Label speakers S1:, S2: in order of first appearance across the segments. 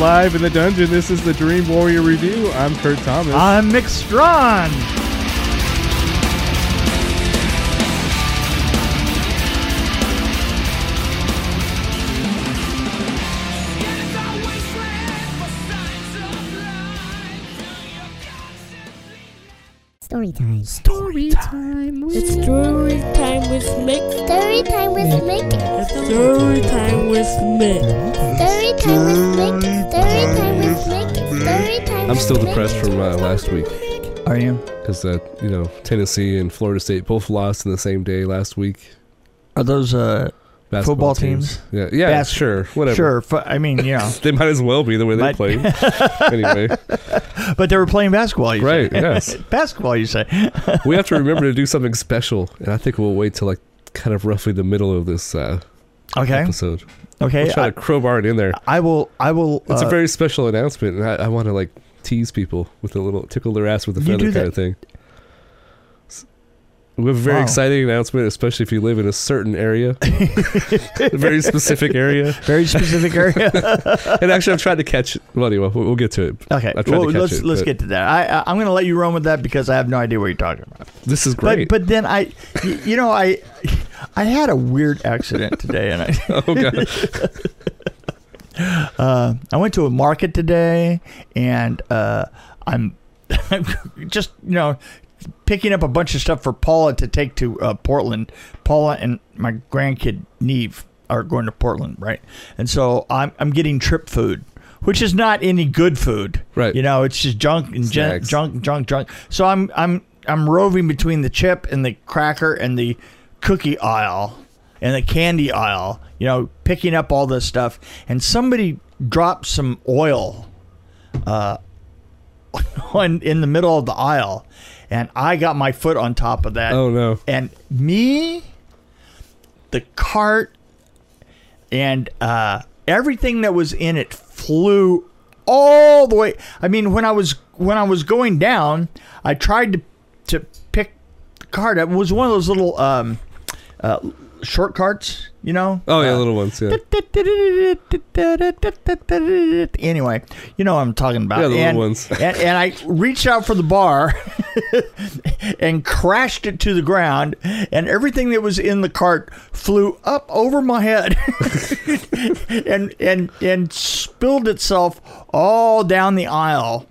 S1: live in the dungeon. This is the Dream Warrior Review. I'm Kurt Thomas.
S2: I'm Mick Strawn.
S3: Story time.
S4: Story time with
S3: It's
S4: story time with Mick.
S3: Story time with Mick.
S4: Story time with Mick.
S3: Story time with Mick. Story time with Mick. Story time
S1: I'm still depressed from uh, last week
S2: Are you?
S1: because uh, you know Tennessee and Florida State both lost in the same day last week.
S2: Are those uh
S1: Basketball
S2: Football teams?
S1: Yeah, yeah,
S2: Bas-
S1: sure, whatever.
S2: sure? fu- I mean, you know,
S1: They might as well be the way they play. anyway,
S2: but they were playing basketball. You
S1: Right,
S2: Say.
S1: yes.
S2: basketball. You say?
S1: we have to remember to do something special, and I think we'll wait till like kind of roughly the middle of this uh,
S2: Okay.
S1: episode.
S2: Okay.
S1: We'll try
S2: I,
S1: to crowbar it in there.
S2: I will. I will.
S1: It's
S2: uh,
S1: a very special announcement, and I, I want to like tease people with a little tickle their ass with a
S2: You
S1: feather
S2: do
S1: kind
S2: that-
S1: of thing. We have a very
S2: Wow.
S1: exciting announcement, especially if you live in a certain area, a very specific area.
S2: very specific area.
S1: And actually, I've tried to catch. Well, anyway, we'll, we'll get to it.
S2: okay. Well, let's
S1: it,
S2: let's get to that. I, I I'm going to let you run with that because I have no idea what you're talking about.
S1: This is
S2: But
S1: great.
S2: but then I, you know, I I had a weird accident today, and I.
S1: oh god,
S2: Uh, I went to a market today, and uh, I'm just you know picking up a bunch of stuff for Paula to take to uh, Portland. Paula and my grandkid Neve are going to Portland, right? And so I'm I'm getting trip food, which is not any good food,
S1: Right.
S2: You know, it's just junk and
S1: Snacks.
S2: junk, junk, junk. So I'm I'm I'm roving between the chip and the cracker and the cookie aisle and the candy aisle, you know, picking up all this stuff. And somebody dropped some oil uh, on, in the middle of the aisle. And I got my foot on top of that.
S1: oh no,
S2: And me, the cart, and uh, everything that was in it flew all the way. I mean, when I was when I was going down, I tried to to pick the cart up. It was one of those little um, uh, short carts, you know.
S1: oh yeah,
S2: Uh,
S1: little ones. Yeah,
S2: Anyway, you know what I'm talking about.
S1: Yeah, the little ones.
S2: and, and I reached out for the bar and crashed it to the ground, and everything that was in the cart flew up over my head and and and spilled itself all down the aisle,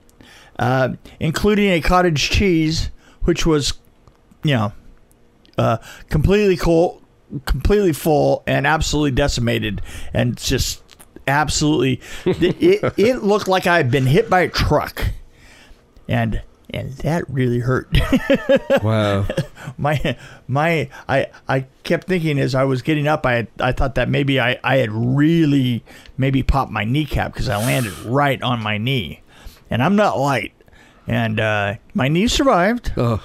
S2: uh, including a cottage cheese, which was, you know, uh, completely cool, completely full, and absolutely decimated, and just absolutely, it, it looked like I had been hit by a truck, and and that really hurt.
S1: wow.
S2: my my I I kept thinking as I was getting up, I I thought that maybe I I had really maybe popped my kneecap because I landed right on my knee, and I'm not light, and uh, my knee survived.
S1: Oh,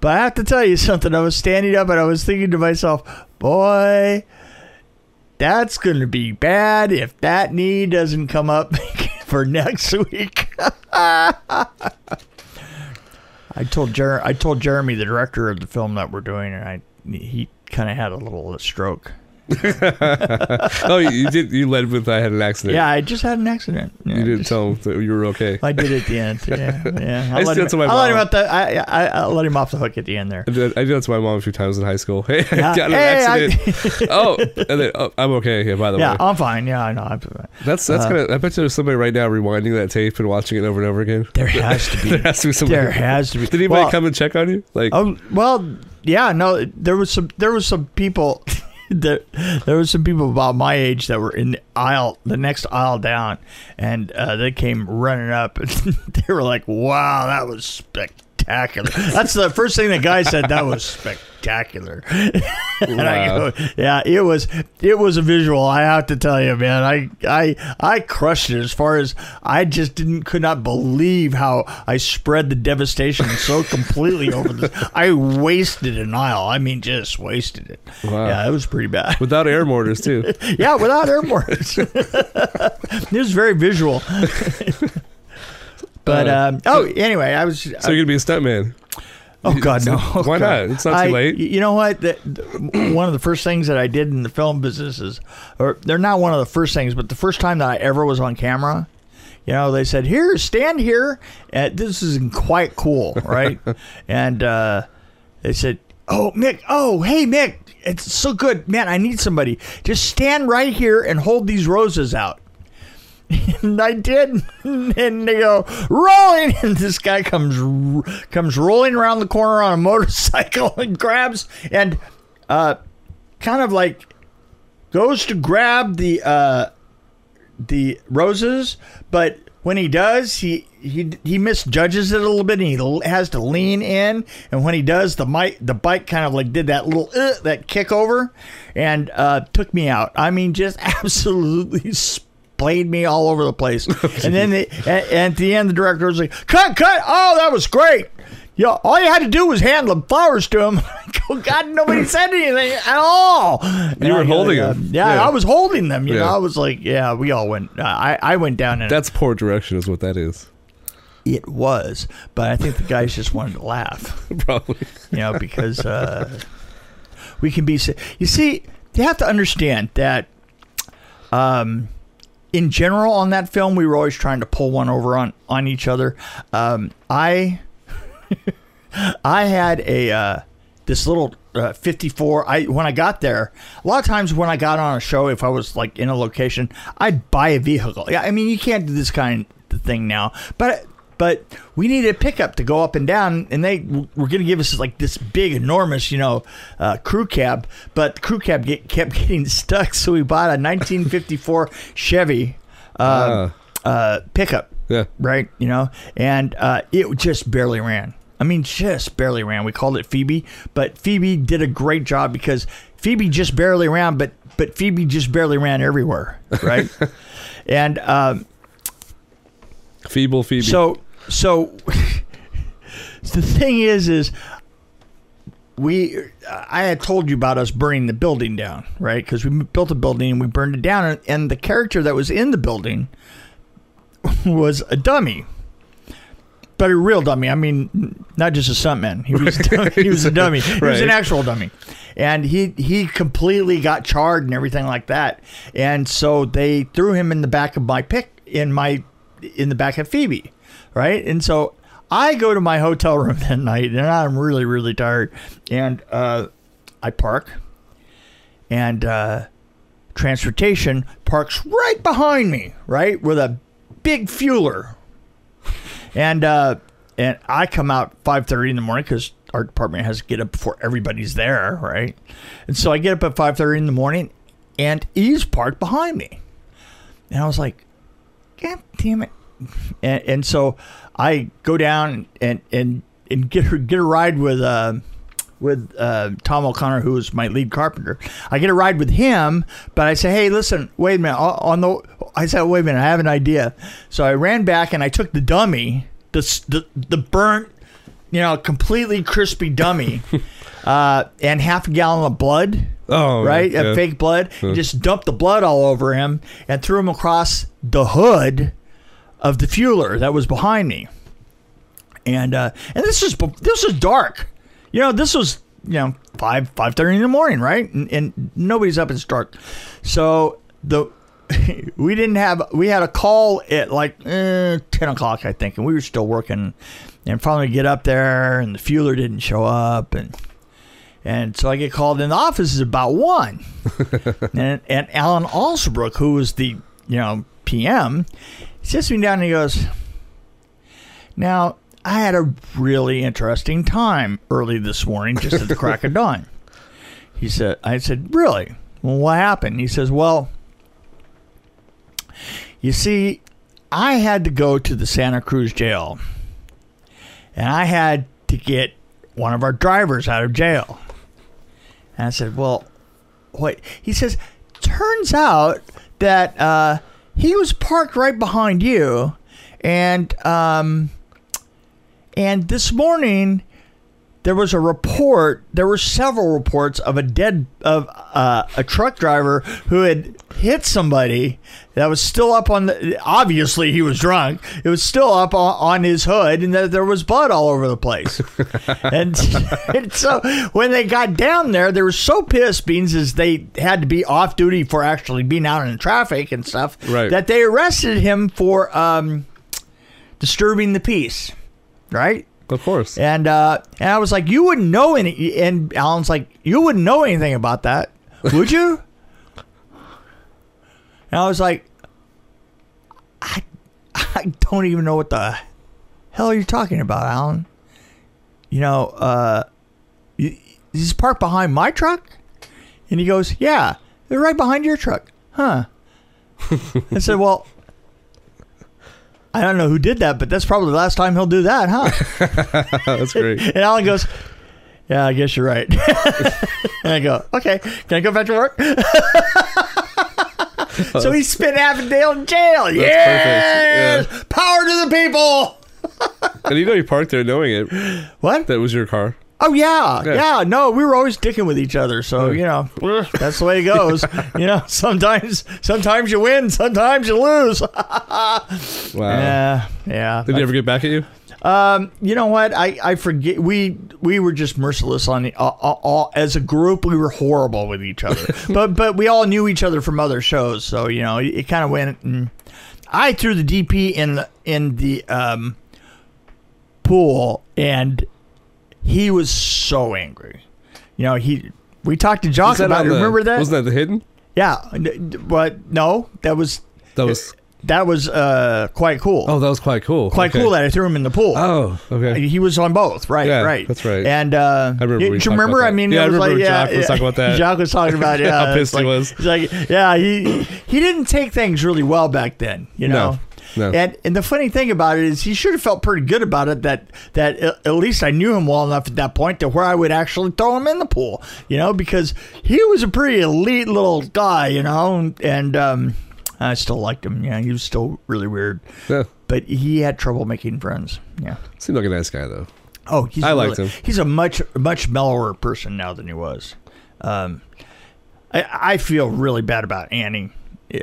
S2: But I have to tell you something. I was standing up and I was thinking to myself, boy, that's going to be bad if that knee doesn't come up for next week. I told Jer- I told Jeremy, the director of the film that we're doing, and I he kind of had a little stroke.
S1: oh, you, you did. You led with I had an accident.
S2: Yeah, I just had an accident. Yeah,
S1: you didn't
S2: just-
S1: tell him that you were okay.
S2: I did at the end. Yeah, yeah.
S1: I
S2: I'll let, him, I'll let him out the. I, I, I'll let him off the hook at the end there.
S1: I did, I did that to my mom a few times in high school. Hey, I
S2: Yeah.
S1: got an
S2: Hey, I-
S1: accident. oh, and then, oh, I'm okay. Yeah, by the
S2: Yeah,
S1: way.
S2: I'm fine. Yeah, I know. I'm fine.
S1: That's that's
S2: Uh,
S1: gonna. I bet you there's somebody right now rewinding that tape and watching it over and over again.
S2: There has to be.
S1: There has to be somebody.
S2: there has to be.
S1: Did anybody
S2: well,
S1: come and check on you? Like,
S2: Oh well, yeah. No, there was some. There was some people. there, there was some people about my age that were in the aisle, the next aisle down, and uh, they came running up. and They were like, "Wow, that was spectacular." That's the first thing the guy said. That was spectacular. and I
S1: Wow.
S2: go, "Yeah, it was. It was a visual. I have to tell you, man. I, I, I crushed it. As far as I just didn't, could not believe how I spread the devastation so completely over this. I wasted an aisle. I mean, just wasted it.
S1: Wow.
S2: Yeah, it was pretty bad.
S1: without air mortars too.
S2: Yeah, without air mortars. it was very visual. But
S1: Uh,
S2: um, oh, anyway, I was.
S1: So you're gonna be a stuntman.
S2: Oh God, no!
S1: Why
S2: God.
S1: not? It's not too
S2: I-
S1: late.
S2: You know what? The, the- one of the first things that I did in the film business is, or they're not one of the first things, but the first time that I ever was on camera, You know, they said, "Here, stand here." And this is quite cool, right? and uh, they said, "Oh, Mick. Oh, hey, Mick. It's so good, man. I need somebody. Just stand right here and hold these roses out." And I did, and they go rolling, and this guy comes comes rolling around the corner on a motorcycle and grabs and uh, kind of like goes to grab the uh, the roses, but when he does, he he he misjudges it a little bit, and he has to lean in. And when he does, the mic the bike kind of like did that little uh, that kick over, and uh, took me out. I mean, just absolutely splayed me all over the place. and then the, and at the end, the director was like, "Cut, cut! Oh, that was great." Yeah, all you had to do was hand the flowers to him. God, nobody said anything at all. And
S1: You were
S2: I
S1: holding
S2: uh,
S1: them.
S2: Yeah,
S1: Yeah.
S2: I was holding them. You know, I was like, yeah, we all went. Uh, I I went down and
S1: That's poor direction, is what that is.
S2: it was, but I think the guys just wanted to laugh.
S1: Probably.
S2: You know, because uh, we can be. You see, you have to understand that. Um, in general, on that film, we were always trying to pull one over on on each other. Um, I I had a uh, this little uh, 54. I when I got there, a lot of times when I got on a show, if I was like in a location, I'd buy a vehicle. Yeah, I mean you can't do this kind of thing now, but but we needed a pickup to go up and down, and they were going to give us like this big, enormous, you know, uh, crew cab. But the crew cab get, kept getting stuck, so we bought a 1954 Chevy uh, uh, pickup
S1: Yeah.
S2: right? You know, and uh, it just barely ran. I mean, just barely ran. We called it Phoebe, but Phoebe did a great job because Phoebe just barely ran, but but Phoebe just barely ran everywhere, right? and um,
S1: Feeble Phoebe.
S2: so so the thing is is we I had told you about us burning the building down, right? Because we built a building and we burned it down, and, the character that was in the building was a dummy. But a real dummy. I mean, not just a stuntman. He was he was a dummy. He was an actual dummy, and he he completely got charred and everything like that. And so they threw him in the back of my pick in my in the back of Phoebe, right? And so I go to my hotel room that night, and I'm really really tired, and uh, I park, and uh, transportation parks right behind me, right with a big fueler, and uh, and I come out five thirty in the morning because our department has to get up before everybody's there, right? And so I get up at five thirty in the morning, and he's parked behind me, and I was like, God damn it! And, and so I go down and and and get her get a ride with uh, with uh, Tom O'Connor, who is my lead carpenter. I get a ride with him, but I say, hey, listen, wait a minute. On the, I said, wait a minute, I have an idea. So I ran back and I took the dummy, the the, the burnt, you know, completely crispy dummy, uh, and half a gallon of blood
S1: oh,
S2: right?
S1: yeah.
S2: Fake blood.
S1: Huh.
S2: Just dumped the blood all over him and threw him across the hood of the fueler that was behind me. And uh, and this is this is dark. You know, this was you know five five thirty in the morning, right? And, and nobody's up. It's dark. So the we didn't have we had a call at like eh, ten o'clock, I think, and we were still working. And finally, get up there, and the fueler didn't show up, and and so I get called in the office is about one. and, and Alan Alsbrook, who was the, you know, PM, sits me down and he goes, Now, I had a really interesting time early this morning, just at the crack of dawn. He said, I said, Really? Well, what happened? He says, Well, you see, I had to go to the Santa Cruz jail and I had to get one of our drivers out of jail. And I said, Well, what? He says, Turns out that uh, he was parked right behind you. And, um, and this morning, there was a report. There were several reports of a dead of uh, a truck driver who had hit somebody that was still up on the. Obviously, he was drunk. It was still up on, on his hood, and that there was blood all over the place. and, and so when they got down there, they were so pissed, beans as they had to be off duty for actually being out in traffic and stuff,
S1: Right.
S2: that they arrested him for um, disturbing the peace. Right.
S1: Of course.
S2: And uh, and I was like, you wouldn't know any. And Alan's like, you wouldn't know anything about that, would you? and I was like, I I don't even know what the hell you're talking about, Alan. You know, uh, you, he's parked behind my truck, and he goes, yeah, they're right behind your truck, huh? I said, well. I don't know who did that, but that's probably the last time he'll do that, huh?
S1: That's great.
S2: And Alan goes, Yeah, I guess you're right. and I go, Okay, can I go back to work? so he spent Avondale in jail. Yes!
S1: perfect.
S2: Power to the people.
S1: And you know you parked there knowing it.
S2: What?
S1: That was your car.
S2: Oh, yeah.
S1: Yeah.
S2: Yeah. No, we were always dicking with each other. So, you know, that's the way it goes. you know, sometimes sometimes you win, sometimes you lose.
S1: Wow.
S2: Yeah. Yeah.
S1: Did he ever get back at you?
S2: Um, you know what? I, I forget. We we were just merciless on all, all, all as a group. We were horrible with each other, but but we all knew each other from other shows. So you know, it, it kind of went. And I threw the DP in the in the um, pool, and he was so angry. You know, he. We talked to Jock about it.
S1: the-
S2: Remember that?
S1: Wasn't that the hidden?
S2: yeah, but no, that was
S1: That was.
S2: That was uh quite cool.
S1: Oh, that was quite cool.
S2: quite
S1: Okay.
S2: cool that I threw him in the pool.
S1: Oh, okay.
S2: He was on both, right?
S1: Yeah,
S2: right.
S1: that's right.
S2: And uh,
S1: I remember
S2: you- do you remember? I mean,
S1: Yeah,
S2: it
S1: I
S2: was
S1: remember
S2: like, yeah,
S1: was talking about that.
S2: Jock was talking about yeah,
S1: How pissed he was.
S2: He's like, yeah, he he didn't take things really well back then, you know.
S1: No, no.
S2: And and the funny thing about it is, he should have felt pretty good about it. That that uh, at least I knew him well enough at that point to where I would actually throw him in the pool, you know, because he was a pretty elite little guy, you know, and um, I still liked him. Yeah, he was still really weird,
S1: Yeah.
S2: but he had trouble making friends. Yeah.
S1: Seemed like a nice guy though.
S2: Oh, he's
S1: I liked him.
S2: He's a much much mellower person now than he was. Um, I I feel really bad about Annie,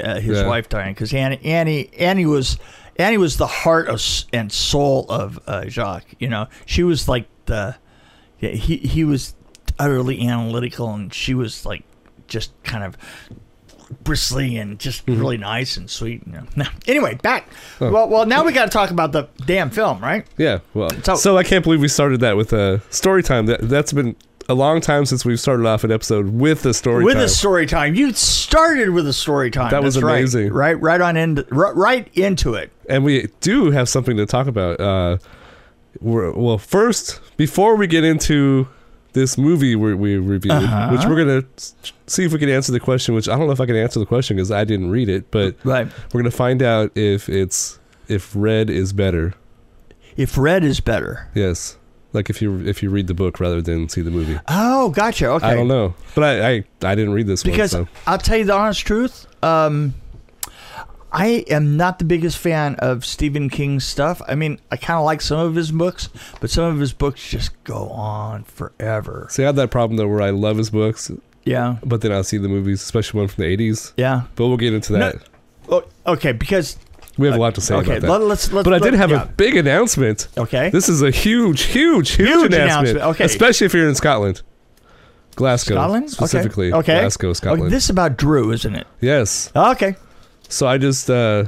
S2: uh, his
S1: Yeah.
S2: wife dying, because Annie Annie Annie was Annie was the heart of, and soul of uh, Jacques. You know, she was like the yeah, he he was utterly analytical, and she was like just kind of bristly and just
S1: Mm-hmm.
S2: really nice and sweet. You know. Anyway, back.
S1: Oh.
S2: Well, well, now we got to talk about the damn film, right?
S1: Yeah. Well,
S2: So-
S1: so, I can't believe we started that with a story time. That that's been a long time since we've started off an episode with a story time.
S2: with
S1: time.
S2: a story time. You started with a story time.
S1: That was
S2: That's right.
S1: amazing.
S2: Right, right, on into right, right into it.
S1: and we do have something to talk about. Uh, well, first, before we get into this movie we, we reviewed,
S2: Uh-huh.
S1: which we're gonna see if we can answer the question. Which I don't know if I can answer the question because I didn't read it, but
S2: Right.
S1: we're gonna find out if it's if red is better.
S2: If red is better.
S1: Yes, like if you if you read the book rather than see the movie.
S2: Oh, gotcha. Okay.
S1: I don't know, but I I, I didn't read this
S2: because
S1: one. So.
S2: I'll tell you the honest truth. Um, I am not the biggest fan of Stephen King's stuff. I mean, I kind of like some of his books, but some of his books just go on forever.
S1: See, I have that problem though, where I love his books,
S2: Yeah.
S1: but then I'll see the movies, especially one from the '80s.
S2: Yeah.
S1: But we'll get into
S2: No,
S1: that.
S2: Oh, okay, because
S1: we have a lot to say
S2: okay,
S1: about that.
S2: let, let's let's.
S1: but I did have
S2: yeah.
S1: a big announcement.
S2: Okay.
S1: This is a huge, huge, huge,
S2: Huge
S1: announcement.
S2: announcement, okay.
S1: Especially if you're in Scotland. Glasgow.
S2: Scotland?
S1: Specifically.
S2: Okay.
S1: Glasgow, oh, Scotland.
S2: Okay, this is about Drew, isn't it?
S1: yes.
S2: Okay.
S1: So I just, uh,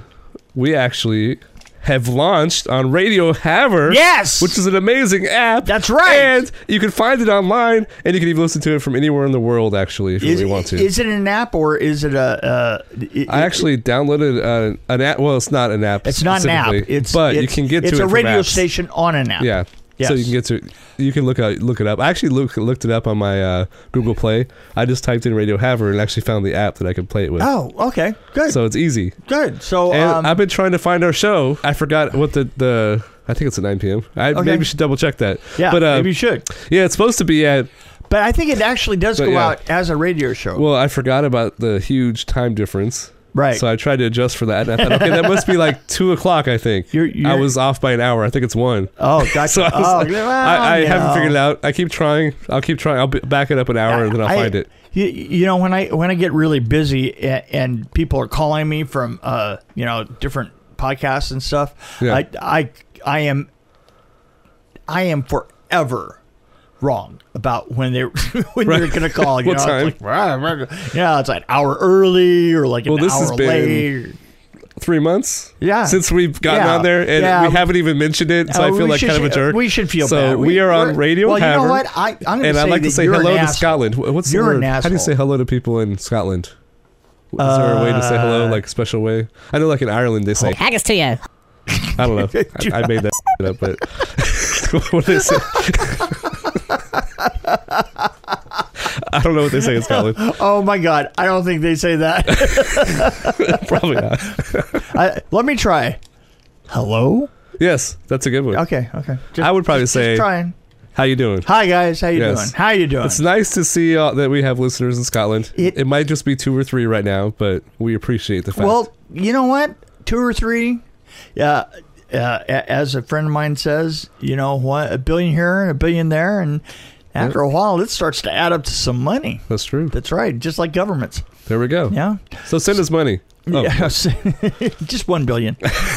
S1: we actually have launched on Radio Haver.
S2: Yes.
S1: Which is an amazing app.
S2: That's right.
S1: And you can find it online, and you can even listen to it from anywhere in the world, actually, if you really want to.
S2: is it an app or is it a? Uh, it-
S1: I actually downloaded uh, an app. Well, it's not an app.
S2: It's not an app. It's
S1: but you can get to
S2: it's
S1: it
S2: a
S1: from
S2: radio
S1: apps.
S2: station on an app.
S1: Yeah.
S2: Yes.
S1: So you can get to you can look out look it up. I actually look, looked it up on my uh, Google Play. I just typed in Radio Haver and actually found the app that I could play it with.
S2: Oh, okay. Good.
S1: So it's easy.
S2: good. So
S1: And
S2: um,
S1: I've been trying to find our show. I forgot what the the I think it's at 9 p.m. I
S2: Okay.
S1: maybe should double check that.
S2: yeah,
S1: but uh,
S2: maybe you should.
S1: yeah, it's supposed to be at.
S2: But I think it actually does go
S1: yeah.
S2: out as a radio show.
S1: Well, I forgot about the huge time difference
S2: Right.
S1: So I tried to adjust for that. And I thought, okay, that must be like two o'clock. I think
S2: You're-
S1: I
S2: you're-
S1: was off by an hour. I think it's one.
S2: oh, gotcha.
S1: So I,
S2: oh,
S1: like-
S2: well,
S1: I, I haven't figured it out. I keep trying. I'll keep trying. I'll back it up an hour and then I'll
S2: I-
S1: find it.
S2: You, you know when I when I get really busy and, and people are calling me from uh you know different podcasts and stuff,
S1: Yeah.
S2: I I I am I am forever wrong about when they when
S1: Right.
S2: they're going to call. You
S1: What
S2: know,
S1: time?
S2: It's like, rah, rah, yeah, it's like an hour early or like an
S1: Well, this has
S2: hour
S1: been-
S2: late.
S1: Three months.
S2: Yeah.
S1: Since we've gotten
S2: Yeah.
S1: on there and
S2: Yeah.
S1: we haven't even mentioned it, so
S2: Uh,
S1: I feel
S2: we
S1: like
S2: should-
S1: kind of a jerk.
S2: We should feel
S1: So
S2: bad.
S1: we are on Radio
S2: Well, you know what? I, I'm going to
S1: and
S2: say
S1: I'd like to say hello to. Scotland. What's the
S2: You're
S1: word?
S2: an
S1: How do you say hello to people in Scotland? Is there a way to say hello,
S2: Uh,
S1: like a special way? I know, like in Ireland, they say.
S5: Haggis to you.
S1: I don't know. I, I made that up, but what do they say? I don't know what they say in Scotland.
S2: Oh my God! I don't think they say that.
S1: Probably not.
S2: I, let me try. Hello.
S1: Yes, that's a good one.
S2: Okay. Okay. Just,
S1: I would probably
S2: just
S1: say,
S2: trying.
S1: "How you doing?"
S2: Hi guys, how you
S1: Yes.
S2: doing? How you doing?
S1: It's nice to see uh, that we have listeners in Scotland.
S2: It-
S1: It, might just be two or three right now, but we appreciate the fact.
S2: well, you know what? Two or three. Yeah. Uh, as a friend of mine says, you know what? A billion here and a billion there, and after a while, it starts to add up to some money.
S1: that's true.
S2: That's right, just like governments.
S1: There we go.
S2: Yeah.
S1: So send us money. Oh,
S2: Yes. just one billion.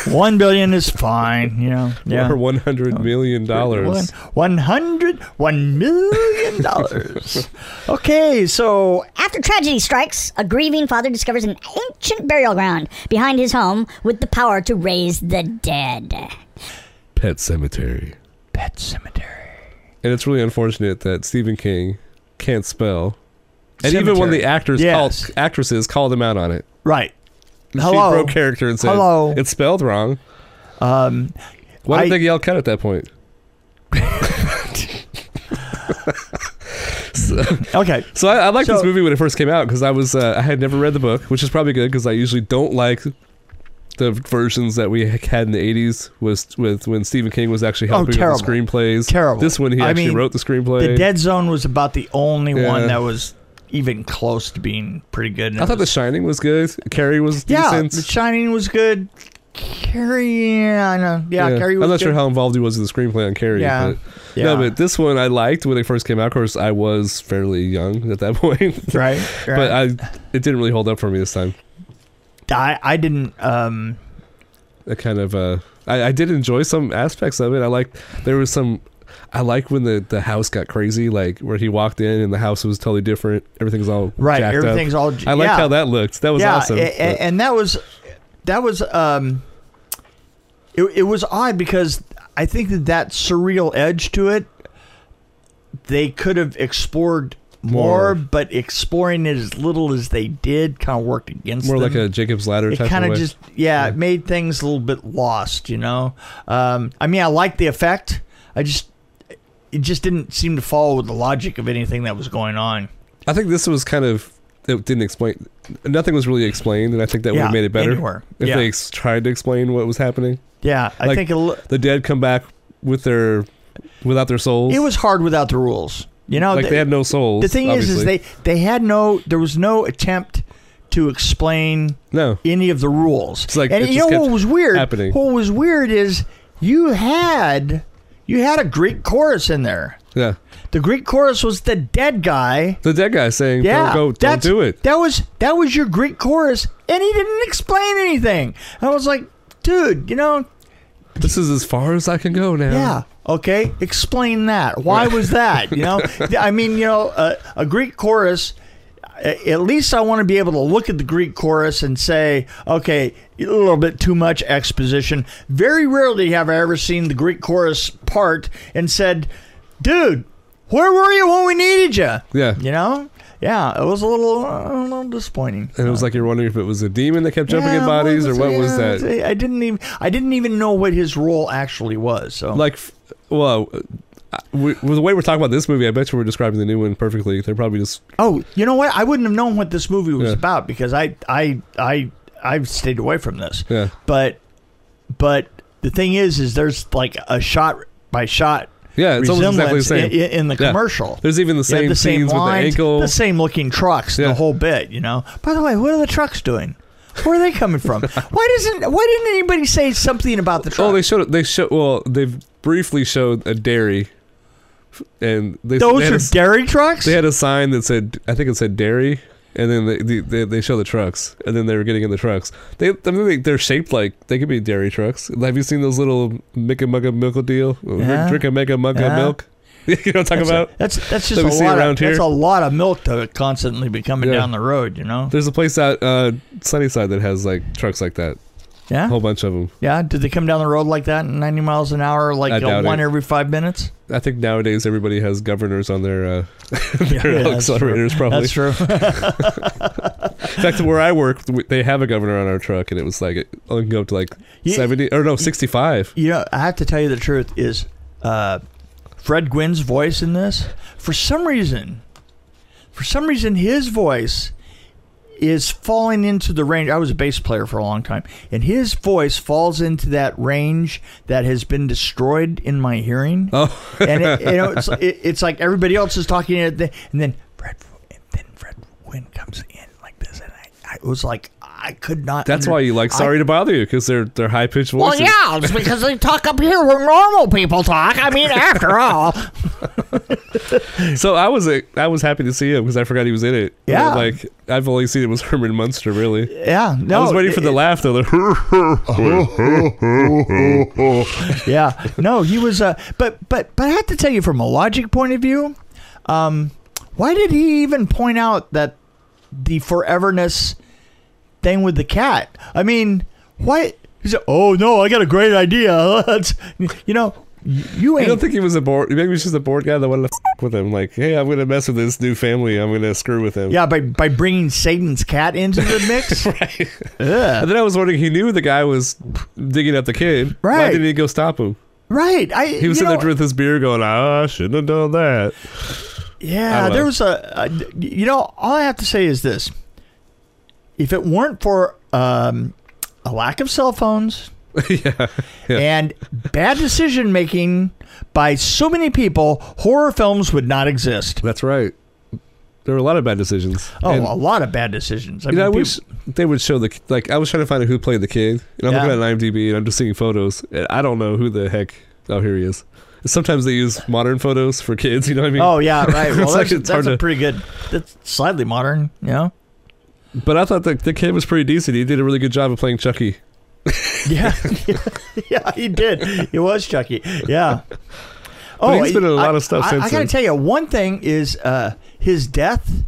S2: one billion is fine. You know. Yeah.
S1: Or one hundred oh. million dollars.
S2: One, hundred, one million dollars. okay, so
S5: After tragedy strikes, a grieving father discovers an ancient burial ground behind his home with the power to raise the dead.
S1: Pet Sematary.
S2: Pet Sematary.
S1: And it's really unfortunate that Stephen King can't spell. And even when
S2: Cemetery.
S1: the actors
S2: Yes.
S1: called actresses called him out on it.
S2: Right.
S1: She
S2: Hello.
S1: broke character and said
S2: Hello.
S1: it's spelled wrong.
S2: Um,
S1: Why
S2: I-
S1: did they yell cut at that point?
S2: okay.
S1: So I, I liked this movie when it first came out because I was uh, I had never read the book, which is probably good because I usually don't like the versions that we had in the '80s was with when Stephen King was actually
S2: Oh,
S1: helping with the screenplays.
S2: Terrible.
S1: This one he
S2: I
S1: actually
S2: mean,
S1: wrote the screenplay.
S2: The Dead Zone was about the only
S1: Yeah.
S2: one that was even close to being pretty good. and
S1: I thought The Shining was good. Carrie was
S2: yeah,
S1: decent.
S2: The Shining was good. Carrie, yeah, I know. Yeah, Carrie was
S1: I'm not
S2: good.
S1: sure how involved he was in the screenplay on Carrie.
S2: Yeah.
S1: But,
S2: Yeah.
S1: No, but this one I liked when it first came out. Of course, I was fairly young at that point.
S2: right,
S1: but. I, it didn't really hold up for me this time.
S2: I, I didn't. Um,
S1: I kind of, uh, I, I did enjoy some aspects of it. I liked there was some. I like when the, the house got crazy, like where he walked in and the house was totally different. Everything's all
S2: right,
S1: jacked up.
S2: everything's all.
S1: I liked
S2: yeah.
S1: how that looked. That was
S2: yeah,
S1: awesome.
S2: a- a-
S1: But-
S2: and that was that was um, it, it was odd because I think that that surreal edge to it, they could have explored more,
S1: More.
S2: but exploring it as little as they did kind of worked against it.
S1: more
S2: them.
S1: like a Jacob's Ladder
S2: it kind
S1: of
S2: just yeah, it made things a little bit lost, you know. Um, I mean, I like the effect. I just it just didn't seem to follow with the logic of anything that was going on.
S1: I think this was kind of it didn't explain. Nothing was really explained, and I think that would have made it better
S2: anywhere.
S1: if
S2: Yeah.
S1: they ex- tried to explain what was happening.
S2: Yeah, I
S1: Like-
S2: think
S1: The dead come back with their without their souls.
S2: it was hard without the rules. You know,
S1: like
S2: the,
S1: they had no souls.
S2: the thing is, is they they had no. There was no attempt to explain
S1: no.
S2: any of the rules.
S1: It's like
S2: and
S1: it
S2: you know what was weird?
S1: happening.
S2: What was weird is you had you had a Greek chorus in there.
S1: Yeah,
S2: The Greek chorus was the dead guy.
S1: the dead guy saying,
S2: Yeah,
S1: "Don't go, don't do it."
S2: That was that was your Greek chorus, and he didn't explain anything. I was like, dude, you know,
S1: This is as far as I can go now.
S2: yeah, okay, explain that. Why was that? You know, I mean, you know, uh, a Greek chorus. At least I want to be able to look at the Greek chorus and say, okay, a little bit too much exposition. Very rarely have I ever seen the Greek chorus part and said, dude, where were you when we needed you?
S1: yeah.
S2: You know? Yeah, it was a little, uh, a little disappointing.
S1: And it was like you're wondering if it was a demon that kept jumping
S2: Yeah,
S1: in bodies, or
S2: was-
S1: what was that?
S2: I didn't even, I didn't even know what his role actually was. So
S1: Like, well, we, with the way we're talking about this movie, I bet you we're describing the new one perfectly. They're probably just
S2: Oh, you know what? I wouldn't have known what this movie was
S1: Yeah.
S2: about because I, I, I, I've stayed away from this.
S1: yeah.
S2: But, but the thing is, is there's like a shot by shot
S1: Yeah, it's almost exactly the
S2: resemblance
S1: same.
S2: in, in the
S1: Yeah.
S2: commercial.
S1: There's even the
S2: You have
S1: same
S2: the same
S1: scenes with the ankle.
S2: the same looking trucks,
S1: Yeah.
S2: the whole bit. You know. By the way, what are the trucks doing? Where are they coming from? Why doesn't? Why didn't anybody say something about the truck?
S1: Oh, they showed. They show. Well, they've briefly showed a dairy, and they,
S2: Those
S1: they
S2: are
S1: a
S2: dairy trucks.
S1: They had a sign that said, I think it said dairy, and then they they, they, show the trucks, and then they were getting in the trucks. They, I mean, they, they're shaped like they could be dairy trucks. Have you seen those little Micka Mugga milk deal?
S2: Yeah.
S1: Drink a Mega Mugga
S2: Yeah.
S1: milk. you know what I'm talking
S2: that's
S1: about?
S2: A, that's that's just
S1: That
S2: a
S1: see
S2: lot. Of,
S1: around here?
S2: That's a lot of milk to constantly be coming
S1: Yeah.
S2: down the road. You know.
S1: There's a place out uh, Sunnyside that has like trucks like that. A
S2: Yeah.
S1: whole bunch of them.
S2: Yeah. Did they come down the road like that, 90 miles an hour, like
S1: I doubt
S2: one
S1: it.
S2: every five minutes?
S1: I think nowadays everybody has governors on their uh,
S2: Yeah,
S1: their
S2: that's true.
S1: accelerators. Probably.
S2: That's true.
S1: In fact, where I work, they have a governor on our truck, and it was like it only can go up to like
S2: You-
S1: seventy or no sixty five.
S2: You know, I have to tell you the truth is uh, Fred Gwynne's voice in this, for some reason, for some reason, his voice is falling into the range. I was a bass player for a long time, and his voice falls into that range that has been destroyed in my hearing.
S1: Oh,
S2: and it, you know, it's, it, it's like everybody else is talking, and then Fred, and then Fred Gwynne comes in like this, and I, I was like, I could not.
S1: that's
S2: under-
S1: why you like
S2: I-
S1: Sorry to Bother You because they're they're high pitched voices.
S6: Well, yeah, it's because they talk up here where normal people talk. I mean, after all.
S1: So I was uh, I was happy to see him because I forgot he was in it.
S2: Yeah.
S1: like I've only seen it was Herman Munster. Really,
S2: Yeah, no,
S1: I was waiting for the
S2: it-
S1: laugh though. The
S2: yeah no he was uh but but but i have to tell you from a logic point of view um why did he even point out that the foreverness thing with the cat i mean why he said oh no i got a great idea Let's, you know you
S1: I don't think he was a bored. Maybe he was just a bored guy that wanted to f- with him. Like, hey, I'm gonna mess with this new family. I'm gonna screw with him.
S2: yeah by by bringing satan's cat into the mix
S1: right.
S2: Ugh.
S1: And then I was wondering, he knew the guy was digging at the kid.
S2: Right.
S1: Why didn't he go stop him?
S2: right i
S1: He was sitting
S2: know,
S1: there with his beer, going, "Ah, I shouldn't have done that."
S2: Yeah, there was a, a. You know, all I have to say is this: if it weren't for um, a lack of cell phones
S1: yeah, Yeah.
S2: and bad decision making by so many people, horror films would not exist.
S1: that's right. There were a lot of bad decisions.
S2: Oh,
S1: And,
S2: a lot of bad decisions. I
S1: you know, I
S2: mean,
S1: wish they would show the like. I was trying to find out who played the kid, and I'm
S2: Yeah.
S1: looking at IMDb, and I'm just seeing photos, and I don't know who the heck. Oh, here he is. Sometimes they use modern photos for kids. You know what I mean?
S2: Oh yeah, right. Well,
S1: It's like
S2: that's, that's a pretty good. That's slightly modern, you know.
S1: But I thought the the kid was pretty decent. He did a really good job of playing Chucky.
S2: Yeah, yeah, he did. He was Chucky. Yeah.
S1: But he's been in a lot
S2: I-
S1: of stuff
S2: I,
S1: since
S2: I gotta
S1: then.
S2: tell you, one thing is uh, his death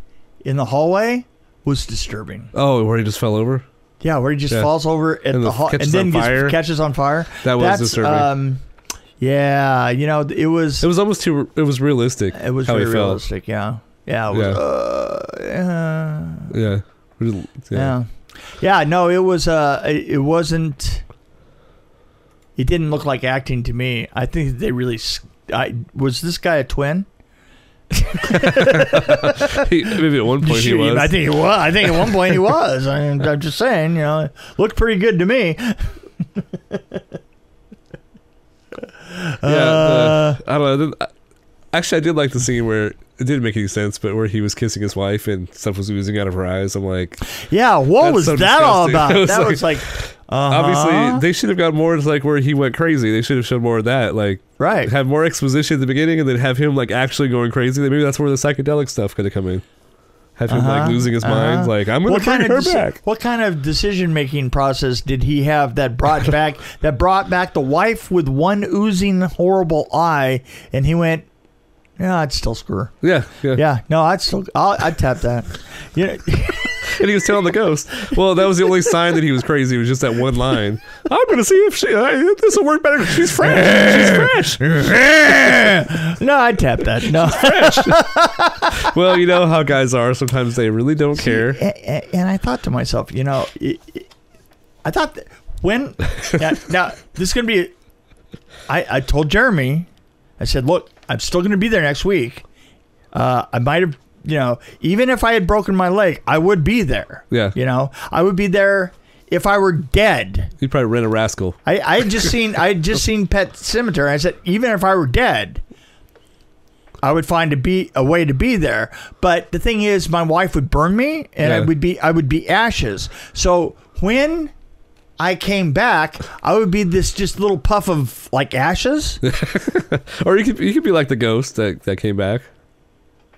S2: in the hallway was disturbing.
S1: Oh, where he just fell over.
S2: Yeah, where he just
S1: Yeah.
S2: falls over at
S1: And
S2: the hall and then gets, catches on fire.
S1: That was
S2: That's,
S1: disturbing.
S2: Um, yeah, you know, it was
S1: It was almost too. It was realistic.
S2: it was very realistic. Yeah, yeah, it was.
S1: Yeah.
S2: Uh, yeah.
S1: Yeah.
S2: Yeah. Yeah, no, it was uh it wasn't it didn't look like acting to me. I think they really I was this guy a twin?
S1: He- maybe at one point he was.
S2: I think he was. I think at one point he was. I mean, I'm just saying, you know, it looked pretty good to me.
S1: yeah.
S2: Uh,
S1: the, I don't know. Actually, I did like the scene where it didn't make any sense, but where he was kissing his wife and stuff was oozing out of her eyes. I'm like,
S2: Yeah, what was
S1: so
S2: that all about?
S1: Was
S2: that
S1: like-
S2: was like uh-huh.
S1: obviously, they should have got more to like where he went crazy. They should have shown more of that. Like,
S2: right.
S1: have more exposition at the beginning and then have him like actually going crazy. Maybe that's where the psychedelic stuff could have come in. Have him like
S2: Uh-huh,
S1: losing his mind.
S2: uh-huh.
S1: Like, I'm going
S2: what
S1: to bring
S2: kind
S1: her
S2: deci-
S1: back.
S2: what kind of decision making process did he have that brought back that brought back the wife with one oozing horrible eye and he went yeah i'd still screw her
S1: Yeah, yeah.
S2: yeah no i'd still I'll, i'd tap that you know,
S1: And he was telling the ghost. Well, that was the only sign that he was crazy. It was just that one line. I'm going to see if she uh, this will work better. She's fresh. She's fresh.
S2: no i'd tap that no
S1: well, you know how guys are. Sometimes they really don't care.
S2: A- a- and i thought to myself you know it, it- i thought that when now, now this is gonna be I, I told jeremy i said look i'm still gonna be there next week uh, i might have you know even if i had broken my leg i would be there
S1: Yeah.
S2: you know i would be there if i were dead
S1: You'd probably rent a rascal.
S2: i, I had just seen i had just seen pet sematary i said even if i were dead I would find a be a way to be there, but the thing is, my wife would burn me, and I would be I would be ashes. So when I came back, I would be this just little puff of like ashes.
S1: Or you could you could be like the ghost that, that came back.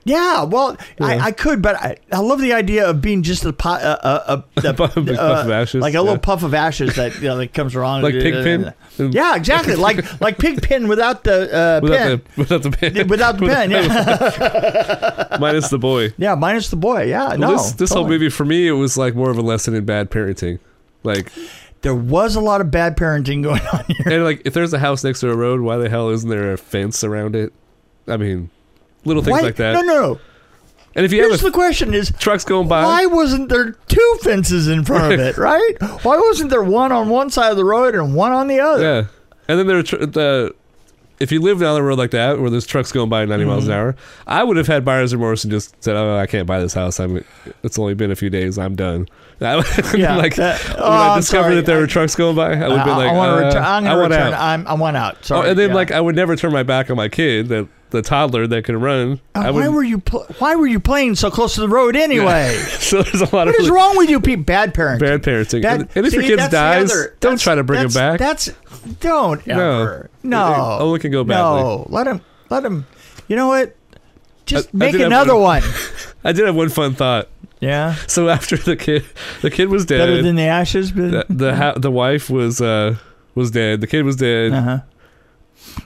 S2: Yeah, well, I,
S1: Yeah.
S2: I could, but I, I love the idea of being just a, pu- uh, uh, uh,
S1: A puff- puff of ashes,
S2: like a little
S1: yeah.
S2: puff of ashes that you know that comes around,
S1: Like Pigpen?
S2: Yeah, exactly, like like Pigpen without the uh,
S1: Without
S2: pen,
S1: the without the pen.
S2: without the pen. Yeah,
S1: Minus the boy.
S2: yeah, minus the boy. Yeah,
S1: Well,
S2: no,
S1: this this whole movie for me it was like more of a lesson in bad parenting. Like
S2: there was a lot of bad parenting going on here.
S1: and like if there's a house next to a road, why the hell isn't there a fence around it? I mean, little things
S2: Why-
S1: like that.
S2: No, no, no.
S1: And if you
S2: Here's
S1: have
S2: the question: Is
S1: trucks going by,
S2: why wasn't there two fences in front of it? Right? Why wasn't there one on one side of the road and one on the other?
S1: Yeah, and then there are tr- the. If you live down the road like that, where there's trucks going by at 90 miles an
S2: Mm-hmm.
S1: hour, I would have had buyer's remorse and just said, "Oh, I can't buy this house. I'm. It's only been a few days. I'm done." I
S2: Yeah,
S1: like
S2: that-
S1: when
S2: oh,
S1: I
S2: I'm
S1: discovered that there
S2: I-
S1: were trucks going by, I would have been like,
S2: I, want to
S1: uh,
S2: return. I'm
S1: I want
S2: return.
S1: out.
S2: I'm, I want out.
S1: Oh,
S2: Sorry.
S1: and then
S2: yeah.
S1: like I would never turn my back on my kid, the the toddler that can run.
S2: Uh,
S1: I
S2: why were you pl- Why were you playing so close to the road anyway?
S1: so there's a lot of
S2: What is
S1: really
S2: wrong with you, people? Bad parenting.
S1: bad parenting.
S2: Bad-
S1: and, if your kid dies,
S2: other-
S1: don't try to bring him back.
S2: That's don't
S1: No.
S2: ever. No,
S1: It can go badly.
S2: No, let him. Let him. You know what? Just
S1: I- I
S2: make
S1: have
S2: another one.
S1: I did have one fun thought.
S2: Yeah,
S1: So after the kid, the kid was dead.
S2: better than the ashes.
S1: the the, ha- the wife was uh was dead. The kid was dead,
S2: uh-huh.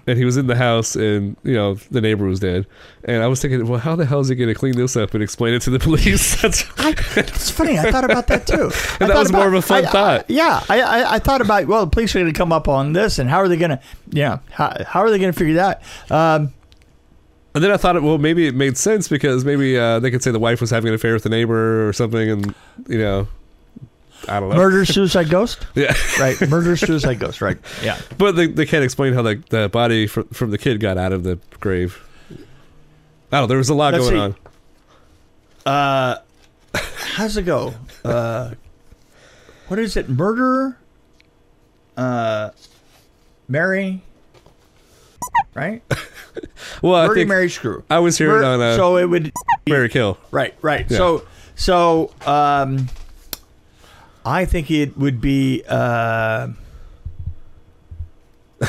S1: And he was in the house, and you know the neighbor was dead. And I was thinking, well, how the hell is he going to clean this up and explain it to the police? That's
S2: It's funny. I thought about that too.
S1: And that was more of a fun
S2: I- I-
S1: thought.
S2: yeah, I, I I thought about well, the police are going to come up on this, and how are they going to? Yeah, how, how are they going to figure that? Um,
S1: And then I thought, well, maybe it made sense because maybe uh, they could say the wife was having an affair with the neighbor or something, and you know, I don't know.
S2: murder, suicide, ghost.
S1: Yeah,
S2: Right, murder, suicide, ghost. Right. Yeah.
S1: but they, they can't explain how the, the body fr- from the kid got out of the grave. I don't know. There was a lot
S2: Let's
S1: going
S2: see.
S1: on.
S2: Uh, how's it go? Uh, what is it? Murder. Uh, Mary. Right.
S1: Well, I
S2: Murder,
S1: think
S2: Mary, screw.
S1: I was hearing
S2: Mur-
S1: on uh,
S2: so it would.
S1: Mary Kill.
S2: Right. Right.
S1: Yeah.
S2: So so um, I think it would be. Uh,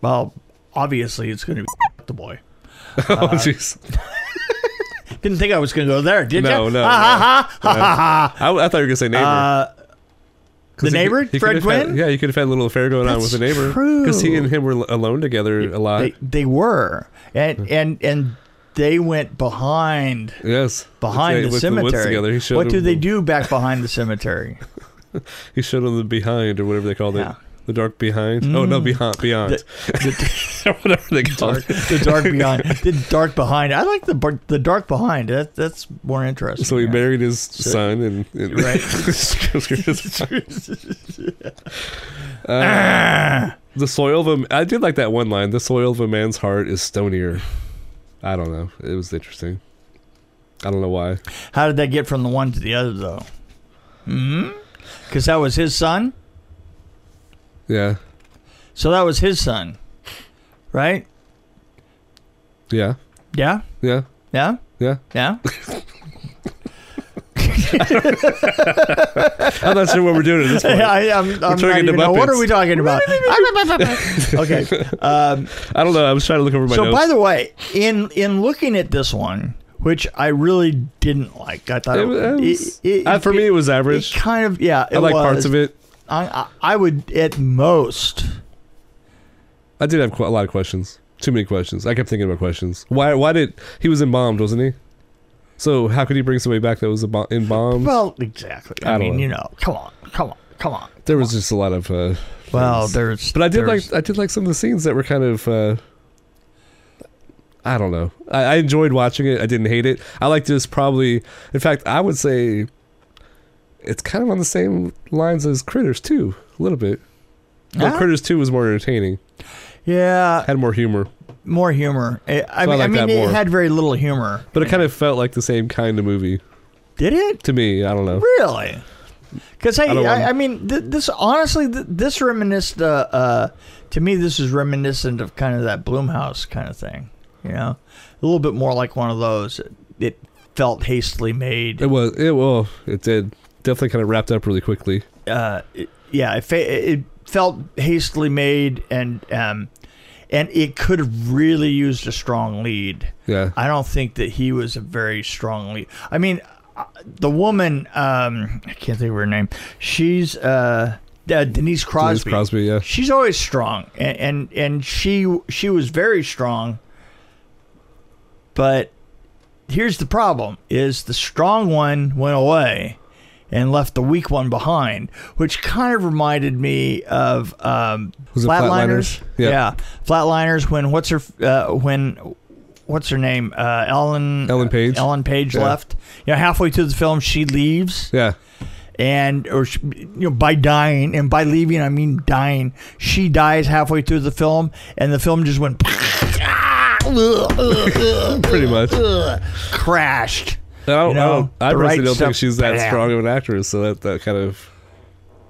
S2: well, obviously it's going to be the boy.
S1: oh, jeez.
S2: Didn't think I was going to go there, did
S1: No,
S2: you?
S1: no,
S2: Ha ha ha ha ha
S1: I, I thought you were gonna say neighbor.
S2: Uh, the neighbor,
S1: could-
S2: Fred
S1: could had-
S2: Gwynne?
S1: yeah, you could have had a little affair going on with the neighbor because he and him were alone together a lot.
S2: they they were, and and and they went behind
S1: yes,
S2: behind the cemetery.
S1: together. He showed
S2: what do they
S1: the-
S2: do back behind the cemetery?
S1: He showed him the behind or whatever they called
S2: Yeah.
S1: it, the dark behind. Oh no, beyond, beyond,
S2: The, the,
S1: whatever they called
S2: dark,
S1: it.
S2: the dark behind, the dark behind. I like the the dark behind. That that's more interesting.
S1: So he
S2: yeah.
S1: married his son and, and
S2: Right.
S1: Uh, the soil of a. I did like that one line. The soil of a man's heart is stonier. I don't know. It was interesting. I don't know why.
S2: How did that get from the one to the other though? Hmm. Because that was his son.
S1: Yeah,
S2: So that was his son, right?
S1: yeah,
S2: Yeah.
S1: yeah,
S2: Yeah.
S1: yeah.
S2: Yeah.
S1: I'm not sure what we're doing at this point.
S2: I, I'm, I'm not even know. What are we talking about? okay. Um,
S1: I don't know. I was trying to look over my
S2: so,
S1: notes.
S2: by the way, in in looking at this one, which I really didn't like, I thought
S1: It
S2: it,
S1: was-
S2: it- it-
S1: for me, it was
S2: it
S1: average.
S2: kind of yeah. It
S1: I like
S2: was.
S1: parts of it.
S2: I, I, I would at most.
S1: I did have a lot of questions. Too many questions. I kept thinking about questions. Why? Why did he was embalmed, wasn't he? So how could he bring somebody back that was in embalmed?
S2: Well, exactly. I,
S1: I
S2: mean,
S1: know.
S2: you know, come on, come on, come on.
S1: there was just a lot of. Uh,
S2: Well,
S1: things.
S2: there's.
S1: but I did like I did like some of the scenes that were kind of. Uh, I don't know. I, I enjoyed watching it. I didn't hate it. I liked this probably. In fact, I would say it's kind of on the same lines as Critters too, a little bit. But
S2: Huh?
S1: Critters two was more entertaining.
S2: Yeah,
S1: Had more humor,
S2: more humor. I, I
S1: So I
S2: mean, I
S1: like
S2: mean, it
S1: more.
S2: had very little humor.
S1: but it kind of felt like the same kind of movie
S2: Did it
S1: to me. I don't know.
S2: really? Because I,
S1: I don't
S2: I, I mean, th- this honestly, th- this reminisced. Uh, uh, to me, this is reminiscent of kind of that Blumhouse kind of thing. You know, a little bit more like one of those. It felt hastily made.
S1: It was. It well. It did. definitely kind of wrapped up really quickly.
S2: uh, it- yeah, it, fa- it felt hastily made, and um, and it could have really used a strong lead.
S1: Yeah.
S2: I don't think that he was a very strong lead. I mean, uh, the woman, um, I can't think of her name. She's uh, uh, Denise Crosby.
S1: Denise Crosby, yeah.
S2: She's always strong, and, and and she she was very strong. But here's the problem: is the strong one went away and left the weak one behind, which kind of reminded me of um,
S1: it Flatliners?
S2: Yeah.
S1: Yeah.
S2: Flatliners. When what's her uh, when what's her name? Uh, Ellen
S1: Ellen Page?
S2: Ellen Page
S1: Yeah.
S2: left. You know, halfway through the film, she leaves
S1: Yeah.
S2: and or she- you know by dying and by leaving I mean dying. She dies halfway through the film, and the film just went
S1: Pretty much.
S2: crashed.
S1: I, don't,
S2: You know,
S1: I, don't, I personally
S2: right
S1: don't think she's that
S2: Bam.
S1: strong of an actress, so that, that kind of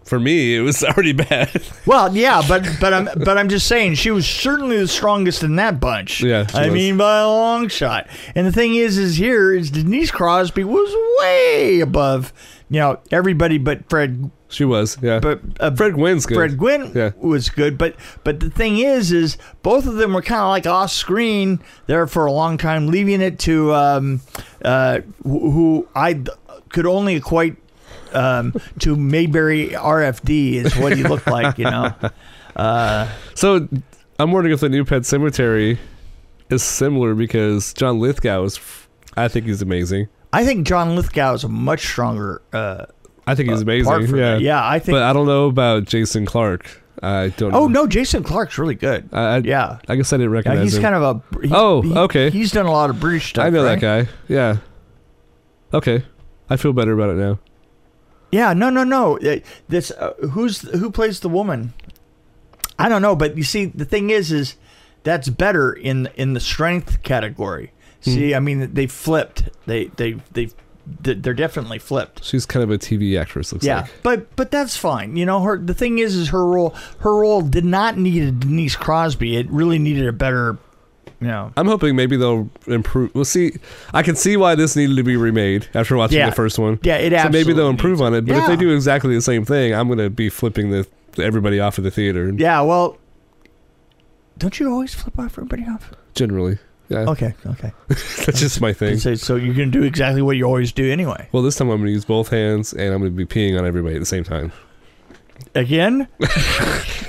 S1: for me it was already bad.
S2: Well, yeah, but but I'm but I'm just saying she was certainly the strongest in that bunch.
S1: Yeah,
S2: I
S1: was.
S2: mean by a long shot. And the thing is, is here is Denise Crosby was way above, you know, everybody but Fred.
S1: She was, yeah.
S2: But uh,
S1: Fred Gwynne's good.
S2: Fred Gwynne
S1: Yeah.
S2: was good, but but the thing is, is both of them were kind of like off screen there for a long time, leaving it to um, uh, who I could only equate um, to Mayberry RFD is what he looked like, you know.
S1: So I'm wondering if the new Pet Sematary is similar because John Lithgow is, I think he's amazing.
S2: I think John Lithgow is a much stronger uh,
S1: I think he's amazing. yeah,
S2: that. Yeah, I think.
S1: But I don't know about Jason Clarke. I don't. Know.
S2: Oh
S1: know.
S2: no, Jason Clarke's really good.
S1: I, I,
S2: yeah.
S1: I guess I didn't
S2: Yeah,
S1: recognize
S2: he's
S1: him.
S2: kind of a.
S1: Oh,
S2: he-
S1: okay.
S2: He's done a lot of British stuff.
S1: I know
S2: right?
S1: that guy. Yeah. Okay, I feel better about it now.
S2: Yeah, no, no, no. Uh, This uh, who's who plays the woman? I don't know, but you see, the thing is, is that's better in in the strength category. See, I mean, they flipped. They they they they're definitely flipped.
S1: She's kind of a TV actress. Looks
S2: Yeah,
S1: like.
S2: but but that's fine. You know, her the thing is, is her role her role did not need a Denise Crosby. It really needed a better, you know.
S1: I'm hoping maybe they'll improve. We'll see. I can see why this needed to be remade after watching
S2: Yeah.
S1: the first one.
S2: Yeah, it
S1: So maybe
S2: absolutely
S1: they'll improve
S2: needs
S1: on it. But if
S2: Yeah.
S1: they do exactly the same thing, I'm gonna be flipping the everybody off of the theater.
S2: Yeah, well, don't you always flip off everybody off?
S1: Generally, yeah,
S2: Okay, okay.
S1: that's just my thing.
S2: So, so you're gonna do exactly what you always do anyway.
S1: Well, this time I'm gonna use both hands and I'm gonna be peeing on everybody at the same time.
S2: Again?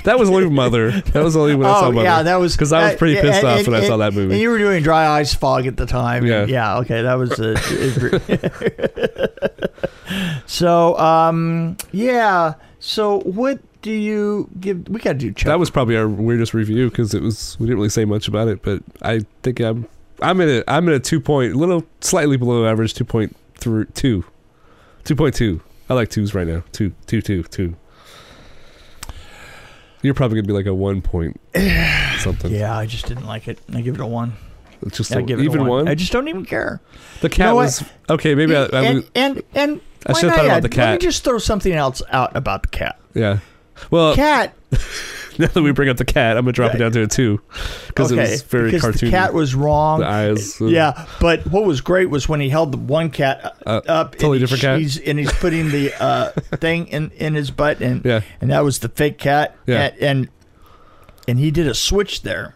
S1: That was only Mother. That was only when I saw
S2: oh
S1: Mother.
S2: yeah, that was
S1: 'Cause I was
S2: uh,
S1: pretty pissed
S2: and-
S1: off when I saw that movie.
S2: And you were doing dry eyes fog at the time.
S1: Yeah.
S2: yeah. Okay, that was. Uh, so um yeah. So what do you give? We got to do. Chuck.
S1: that was probably our weirdest review because it was we didn't really say much about it, but I think I'm I'm in a I'm in a two point, little slightly below average, two point three two, two point two. I like twos right now. Two two two two. You're probably gonna be like a one point something.
S2: Yeah, I just didn't like it. I give it a one.
S1: It's just
S2: I
S1: a,
S2: give it
S1: even
S2: a one.
S1: one.
S2: I just don't even care.
S1: the cat
S2: know what?
S1: was okay. Maybe I, I
S2: and, and and
S1: I should've thought about the
S2: Let
S1: cat.
S2: me just throw something else out about the cat.
S1: yeah. Well,
S2: Cat.
S1: now that we bring up the cat, I'm gonna drop it down to a two because
S2: okay,
S1: it was very
S2: because
S1: cartoony.
S2: the cat was wrong.
S1: the eyes. uh,
S2: Yeah, but what was great was when he held the one cat uh,
S1: Uh,
S2: up,
S1: totally different cat.
S2: He's, and he's putting the uh, thing in, in his butt, and
S1: Yeah.
S2: and that was the fake cat.
S1: Yeah.
S2: and, and and he did a switch there.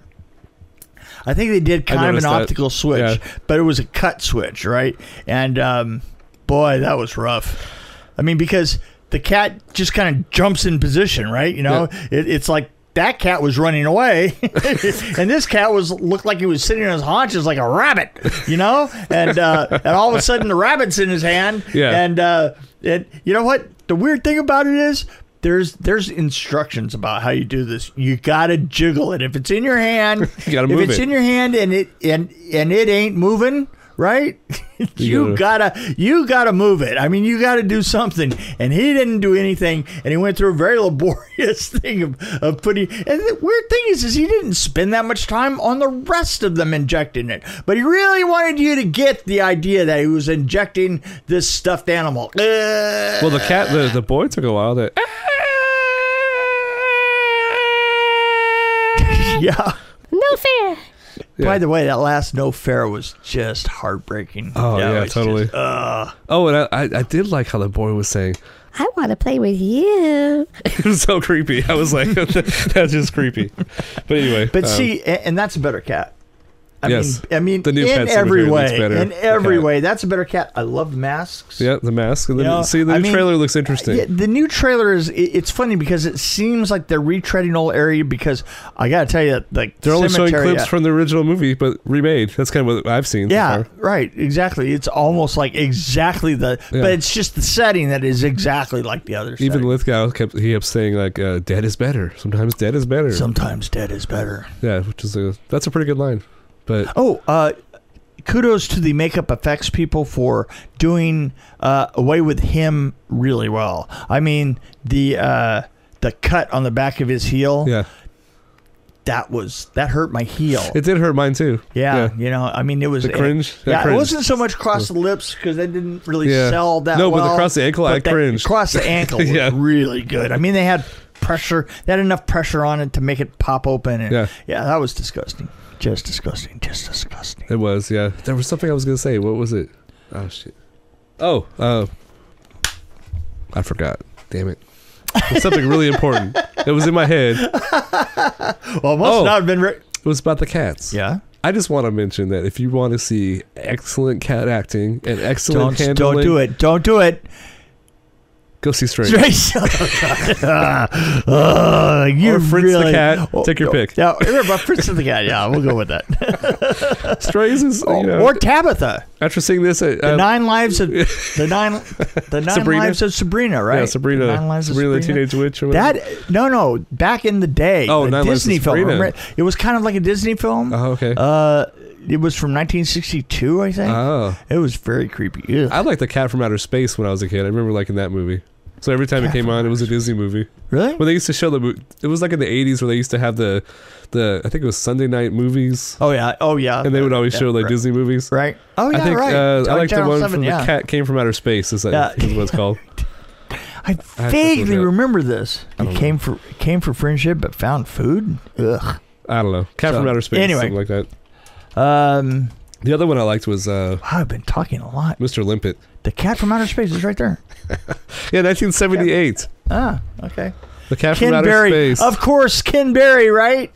S2: I think they did kind of an
S1: that.
S2: optical switch,
S1: Yeah.
S2: but it was a cut switch, right? And um, boy, that was rough. I mean, because the cat just kind of jumps in position, right? You know, it, it's like that cat was running away, and this cat was looked like he was sitting on his haunches like a rabbit, you know. And uh, and all of a sudden, the rabbit's in his hand.
S1: Yeah.
S2: And uh, it, you know what? The weird thing about it is. There's there's instructions about how you do this. You gotta jiggle it. If it's in your hand,
S1: You gotta move if
S2: it's
S1: it.
S2: in your hand and it and and it ain't moving, right? you gotta you gotta move it. I mean, you gotta do something. And he didn't do anything, and he went through a very laborious thing of, of putting. And the weird thing is, is he didn't spend that much time on the rest of them injecting it, but he really wanted you to get the idea that he was injecting this stuffed animal.
S1: Well, the cat, the the boy took a while. That
S2: yeah.
S4: No fair.
S1: Yeah.
S2: By the way, that last no fair was just heartbreaking.
S1: Oh, yeah,
S2: it was
S1: totally.
S2: just, uh,
S1: Oh, and I, I, I did like how the boy was saying,
S4: I want to play with you.
S1: it was so creepy. I was like, that's just creepy. But anyway.
S2: but
S1: um,
S2: see, and that's a better cat. I
S1: Yes.
S2: mean, I mean,
S1: The new
S2: in every way, in every way, that's a better cat. I love the masks.
S1: yeah, the mask. And
S2: You know,
S1: see, the
S2: I
S1: new
S2: mean,
S1: trailer looks interesting.
S2: Yeah, the new trailer is it- it's funny because it seems like they're retreading old area because I gotta tell you, like
S1: They're only showing clips
S2: yeah.
S1: from the original movie, but remade. That's kind of what I've seen.
S2: Yeah, right. Exactly. It's almost like exactly the,
S1: Yeah.
S2: but it's just the setting that is exactly like the other.
S1: Even
S2: setting.
S1: Lithgow kept he kept saying like, uh, "Dead is better." Sometimes dead is better.
S2: sometimes dead is better.
S1: yeah, which is a that's a pretty good line. But
S2: Oh, uh, kudos to the makeup effects people for doing uh, away with him really well. I mean the uh, the cut on the back of his heel
S1: yeah,
S2: that was that hurt my heel.
S1: it did hurt mine too.
S2: yeah, you know, I mean it was
S1: the cringe. that
S2: Yeah, it wasn't so much across the lips because they didn't really
S1: Yeah.
S2: sell that
S1: No, but across the ankle, I cringed.
S2: Across the ankle was
S1: Yeah.
S2: really good. I mean, they had pressure. They had enough pressure on it to make it pop open. And
S1: Yeah.
S2: yeah, that was disgusting. Just disgusting. Just disgusting.
S1: It was. Yeah, there was something I was gonna say. What was it? Oh shit. Oh, uh, I forgot. Damn it. It was something really important. It was in my head.
S2: Well, it must
S1: Oh.
S2: not have been. Re- it
S1: was about the cats.
S2: yeah.
S1: I just want to mention that if you want to see excellent cat acting and excellent
S2: Don't
S1: handling,
S2: don't do it. Don't do it.
S1: Go see Stray.
S2: uh, you
S1: Or Fritz the
S2: really,
S1: Cat. Take your pick.
S2: Yeah, remember Fritz the cat. Yeah, we'll go with that.
S1: Strays is you know,
S2: or Tabitha.
S1: after seeing this, uh,
S2: The
S1: uh,
S2: nine lives of the nine the nine
S1: Sabrina?
S2: lives of Sabrina, right?
S1: yeah, Sabrina,
S2: The nine lives
S1: Sabrina,
S2: of
S1: the Teenage Witch. Or whatever.
S2: That no no back in the day.
S1: Oh,
S2: a
S1: Nine Lives of
S2: Disney film.
S1: Sabrina.
S2: Remember? It was kind of like a Disney film.
S1: Oh, okay.
S2: Uh, it was from 1962, I think.
S1: oh,
S2: it was very creepy. Ugh.
S1: I liked the Cat from Outer Space when I was a kid. I remember liking that movie. So every time it came on, it was a Disney movie.
S2: really?
S1: When they used to show the, mo- it was like in the '80s where they used to have the, the I think it was Sunday night movies,
S2: Oh yeah. Oh yeah.
S1: and they would always
S2: Yeah,
S1: show like
S2: right.
S1: Disney movies.
S2: Right. Oh yeah.
S1: I think
S2: right.
S1: uh, I like the one
S2: 7,
S1: from
S2: yeah.
S1: the cat came from outer space. Is, that,
S2: Yeah.
S1: is what it's called.
S2: I vaguely
S1: it
S2: remember this.
S1: I
S2: He
S1: don't
S2: came for came for friendship, but found food. Ugh.
S1: I don't know. Cat
S2: So,
S1: from outer space,
S2: anyway.
S1: something like that.
S2: Um.
S1: The other one I liked was uh,
S2: Wow, I've been talking a lot.
S1: Mr. Limpet.
S2: The cat from outer space is right there.
S1: Yeah, 1978.
S2: Ah, okay.
S1: The cat
S2: Ken
S1: from outer
S2: Berry,
S1: space.
S2: of course, Ken Berry, right?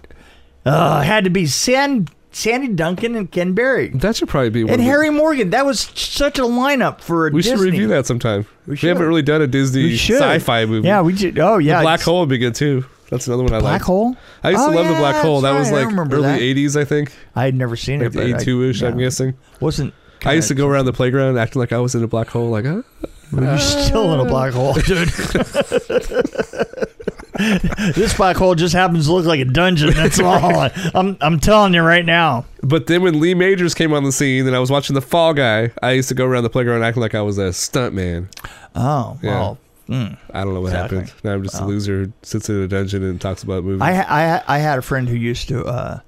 S2: Uh, had to be Sand, Sandy Duncan and Ken Berry
S1: that should probably be one.
S2: and
S1: of the-
S2: Harry Morgan. That was such a lineup for a
S1: we should review that sometime.
S2: We
S1: We,
S2: should.
S1: haven't really done a Disney
S2: We should.
S1: sci-fi movie.
S2: Yeah, we did. Oh yeah,
S1: the Black
S2: it's-
S1: Hole would be good too. That's another one I like.
S2: Black
S1: like.
S2: Hole.
S1: I used
S2: Oh,
S1: to love the
S2: yeah,
S1: Black Hole. That
S2: that's
S1: was
S2: right, I
S1: like
S2: remember
S1: early
S2: that.
S1: 80s, I think.
S2: I had never seen
S1: Like
S2: it.
S1: the
S2: but I-
S1: 82ish, I'm
S2: yeah.
S1: guessing.
S2: Wasn't.
S1: I used to go around the playground acting like I was in a black hole. Like, huh?
S2: You're still in a black hole, dude. this black hole just happens to look like a dungeon. That's all. I'm I'm telling you right now.
S1: But then when Lee Majors came on the scene and I was watching The Fall Guy, I used to go around the playground acting like I was a stunt man.
S2: Oh
S1: Yeah.
S2: well. Mm.
S1: I don't know what
S2: Exactly.
S1: happened. Now I'm just a loser who sits in a dungeon and talks about movies.
S2: I, I I had a friend who used to uh,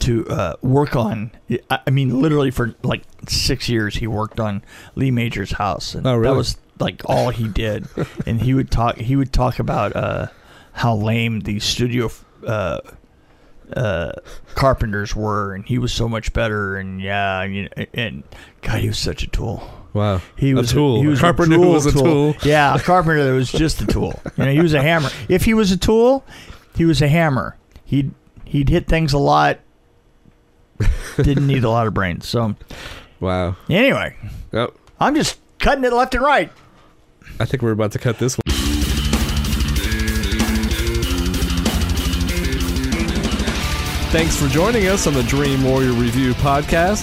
S2: to uh, work on. I I mean, literally for like six years, he worked on Lee Major's house, and
S1: Oh, really?
S2: that was like all he did. and he would talk. He would talk about uh, how lame the studio uh, uh, carpenters were, and he was so much better. And yeah, and, and God, he was such a tool.
S1: Wow.
S2: He was A
S1: tool.
S2: He
S1: A
S2: was
S1: carpenter who
S2: tool
S1: was a tool.
S2: Yeah, a carpenter that was just a tool. You know, he was a hammer. If he was a tool, he was a hammer. He'd he'd hit things a lot. Didn't need a lot of brains. So
S1: Wow.
S2: anyway,
S1: Yep.
S2: I'm just cutting it left and right.
S1: I think we're about to cut this one. Thanks for joining us on the Dream Warrior Review podcast.